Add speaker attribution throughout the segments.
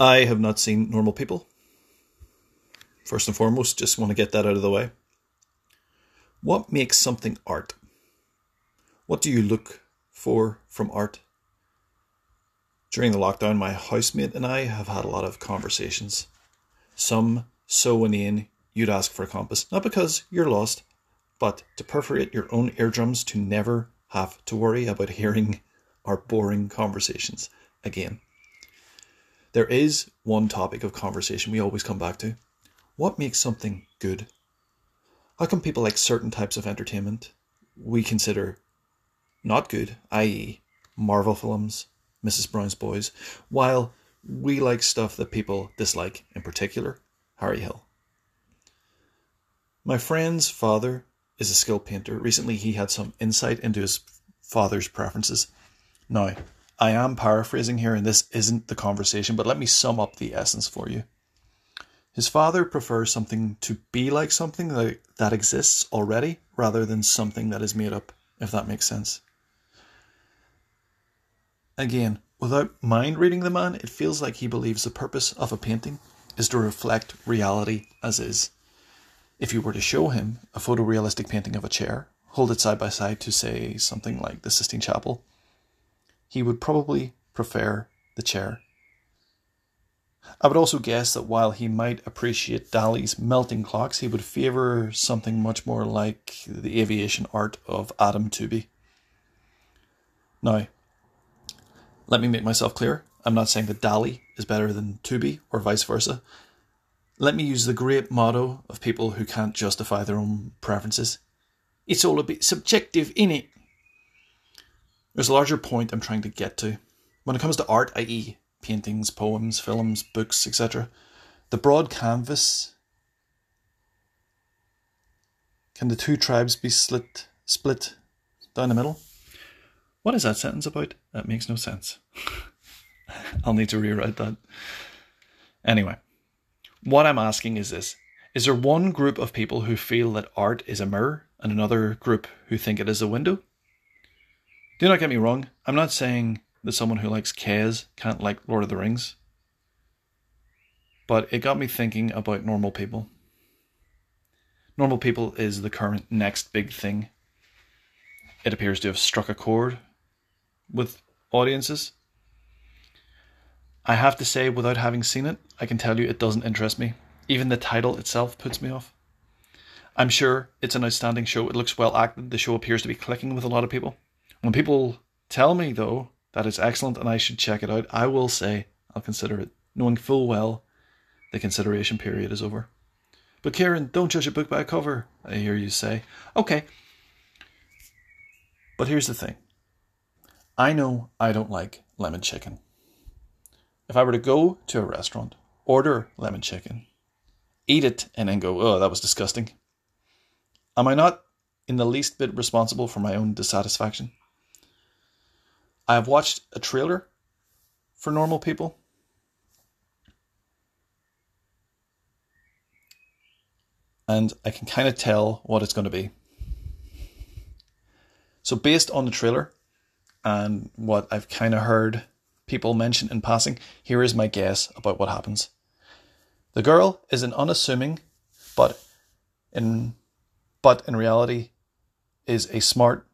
Speaker 1: I have not seen normal people. First and foremost, just want to get that out of the way. What makes something art? What do you look for from art? During the lockdown, my housemate and I have had a lot of conversations. Some so inane you'd ask for a compass, not because you're lost, but to perforate your own eardrums to never have to worry about hearing our boring conversations again. There is one topic of conversation we always come back to. What makes something good? How come people like certain types of entertainment we consider not good, i.e., Marvel films, Mrs. Brown's Boys, while we like stuff that people dislike, in particular, Harry Hill. My friend's father is a skilled painter. Recently, he had some insight into his father's preferences. Now, I am paraphrasing here, and this isn't the conversation, but let me sum up the essence for you. His father prefers something to be like something that, that exists already rather than something that is made up, if that makes sense. Again, without mind reading the man, it feels like he believes the purpose of a painting is to reflect reality as is. If you were to show him a photorealistic painting of a chair, hold it side by side to say something like the Sistine Chapel, he would probably prefer the chair. I would also guess that while he might appreciate Dali's melting clocks, he would favour something much more like the aviation art of Adam Tooby. Now, let me make myself clear. I'm not saying that Dali is better than Tooby or vice versa. Let me use the great motto of people who can't justify their own preferences. It's all a bit subjective, innit? There's a larger point I'm trying to get to. When it comes to art, i.e., paintings, poems, films, books, etc., the broad canvas can the two tribes be slit split down the middle? What is that sentence about? That makes no sense. I'll need to rewrite that. Anyway, what I'm asking is this Is there one group of people who feel that art is a mirror and another group who think it is a window? Do not get me wrong, I'm not saying that someone who likes Kes can't like Lord of the Rings. But it got me thinking about normal people. Normal people is the current next big thing. It appears to have struck a chord with audiences. I have to say, without having seen it, I can tell you it doesn't interest me. Even the title itself puts me off. I'm sure it's an outstanding show. It looks well acted. The show appears to be clicking with a lot of people. When people tell me, though, that it's excellent and I should check it out, I will say I'll consider it, knowing full well the consideration period is over. But Kieran, don't judge a book by a cover, I hear you say. Okay. But here's the thing I know I don't like lemon chicken. If I were to go to a restaurant, order lemon chicken, eat it, and then go, oh, that was disgusting, am I not in the least bit responsible for my own dissatisfaction? I have watched a trailer for normal people. And I can kind of tell what it's going to be. So, based on the trailer, and what I've kind of heard people mention in passing, here is my guess about what happens. The girl is an unassuming, but in but in reality is a smart,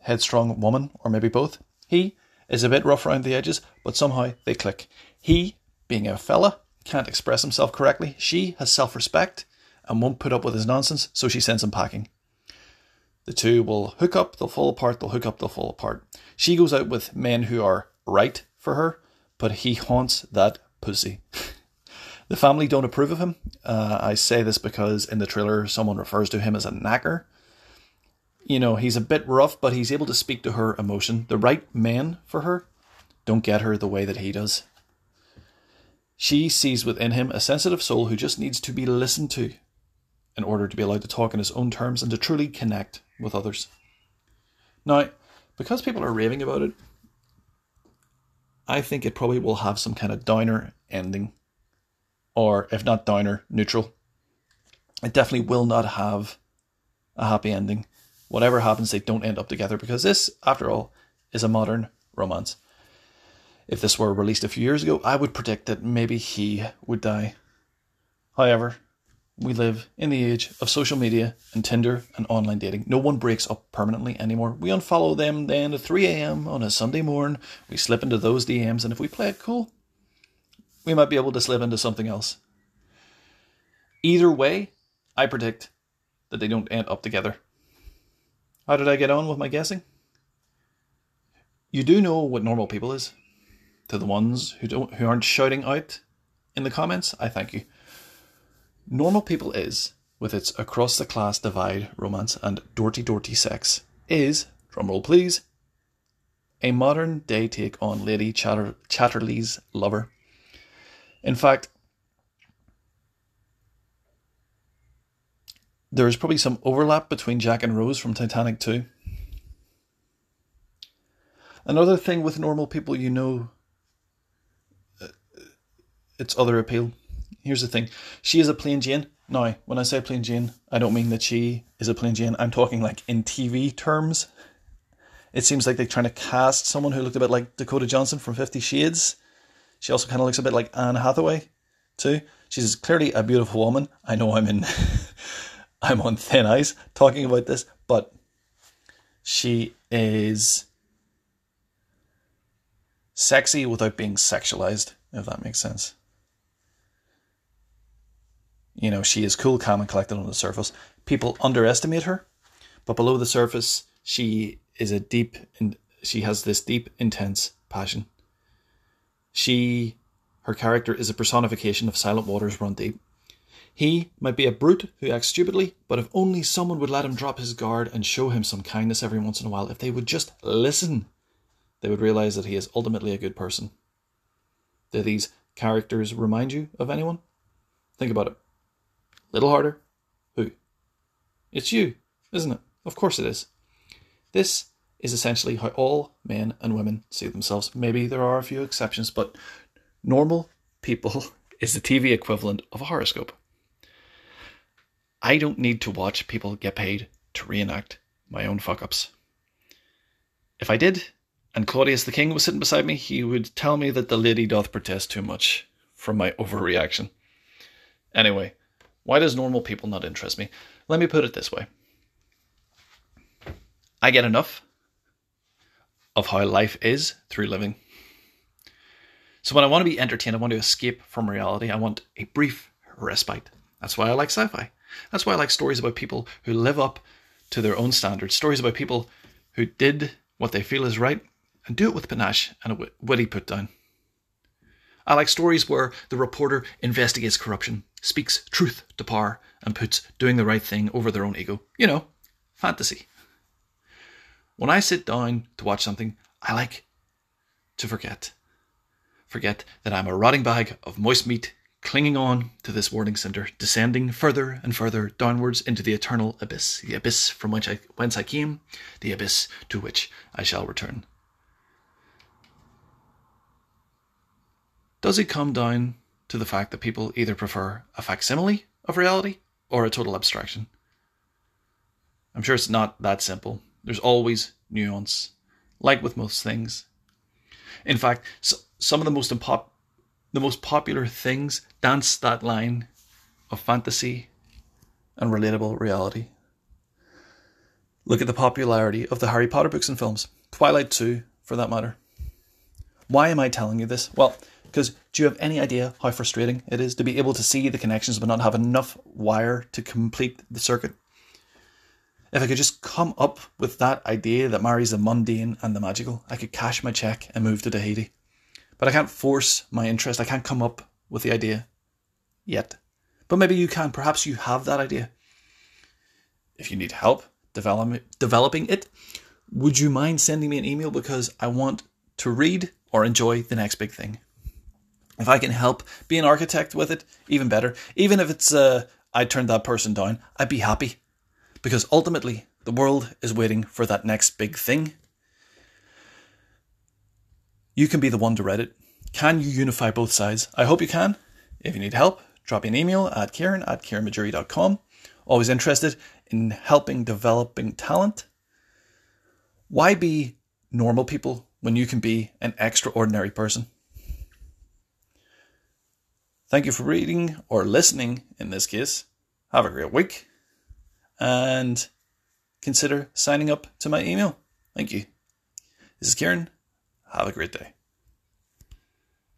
Speaker 1: headstrong woman, or maybe both. He is a bit rough around the edges, but somehow they click. He, being a fella, can't express himself correctly. She has self respect and won't put up with his nonsense, so she sends him packing. The two will hook up, they'll fall apart, they'll hook up, they'll fall apart. She goes out with men who are right for her, but he haunts that pussy. the family don't approve of him. Uh, I say this because in the trailer, someone refers to him as a knacker. You know, he's a bit rough, but he's able to speak to her emotion. The right men for her don't get her the way that he does. She sees within him a sensitive soul who just needs to be listened to in order to be allowed to talk in his own terms and to truly connect with others. Now, because people are raving about it, I think it probably will have some kind of downer ending, or if not downer, neutral. It definitely will not have a happy ending. Whatever happens, they don't end up together because this, after all, is a modern romance. if this were released a few years ago, I would predict that maybe he would die. However, we live in the age of social media and Tinder and online dating. No one breaks up permanently anymore. We unfollow them then at 3 a.m. on a Sunday morning. We slip into those DMs, and if we play it cool, we might be able to slip into something else. Either way, I predict that they don't end up together. How did I get on with my guessing? You do know what normal people is. To the ones who don't who aren't shouting out in the comments, I thank you. Normal People is, with its across the class divide romance and dorty dorty sex, is, drumroll please, a modern day take on Lady Chatter- Chatterley's lover. In fact, there is probably some overlap between Jack and Rose from Titanic 2. Another thing with normal people, you know, uh, its other appeal here's the thing she is a plain Jane. Now, when I say plain Jane, I don't mean that she is a plain Jane. I'm talking like in TV terms. It seems like they're trying to cast someone who looked a bit like Dakota Johnson from Fifty Shades. She also kind of looks a bit like Anne Hathaway, too. She's clearly a beautiful woman. I know I'm in, I'm on thin ice talking about this, but she is sexy without being sexualized, if that makes sense. You know, she is cool, calm, and collected on the surface. People underestimate her, but below the surface, she is a deep and she has this deep, intense passion. She, her character, is a personification of silent waters run deep. He might be a brute who acts stupidly, but if only someone would let him drop his guard and show him some kindness every once in a while, if they would just listen, they would realize that he is ultimately a good person. Do these characters remind you of anyone? Think about it. Little harder. Who? It's you, isn't it? Of course it is. This is essentially how all men and women see themselves. Maybe there are a few exceptions, but normal people is the TV equivalent of a horoscope. I don't need to watch people get paid to reenact my own fuck ups. If I did, and Claudius the King was sitting beside me, he would tell me that the lady doth protest too much from my overreaction. Anyway, why does normal people not interest me? Let me put it this way I get enough of how life is through living. So when I want to be entertained, I want to escape from reality, I want a brief respite. That's why I like sci fi. That's why I like stories about people who live up to their own standards, stories about people who did what they feel is right and do it with panache and a witty put down. I like stories where the reporter investigates corruption, speaks truth to power, and puts doing the right thing over their own ego. You know, fantasy. When I sit down to watch something, I like to forget. Forget that I'm a rotting bag of moist meat clinging on to this warning cinder, descending further and further downwards into the eternal abyss, the abyss from which I, whence I came, the abyss to which I shall return. Does it come down to the fact that people either prefer a facsimile of reality or a total abstraction? I'm sure it's not that simple. There's always nuance, like with most things. In fact, so, some of the most impop- the most popular things dance that line of fantasy and relatable reality. Look at the popularity of the Harry Potter books and films, Twilight too, for that matter. Why am I telling you this? Well, because do you have any idea how frustrating it is to be able to see the connections but not have enough wire to complete the circuit? If I could just come up with that idea that marries the mundane and the magical, I could cash my check and move to Tahiti. But I can't force my interest. I can't come up with the idea yet. But maybe you can. Perhaps you have that idea. If you need help develop, developing it, would you mind sending me an email because I want to read or enjoy the next big thing? If I can help be an architect with it, even better. Even if it's uh, I turned that person down, I'd be happy. Because ultimately, the world is waiting for that next big thing. You can be the one to read it. Can you unify both sides? I hope you can. If you need help, drop me an email at kieran at kieranmajuri.com. Always interested in helping developing talent. Why be normal people when you can be an extraordinary person? Thank you for reading or listening in this case. Have a great week and consider signing up to my email. Thank you. This is Kieran have a great day.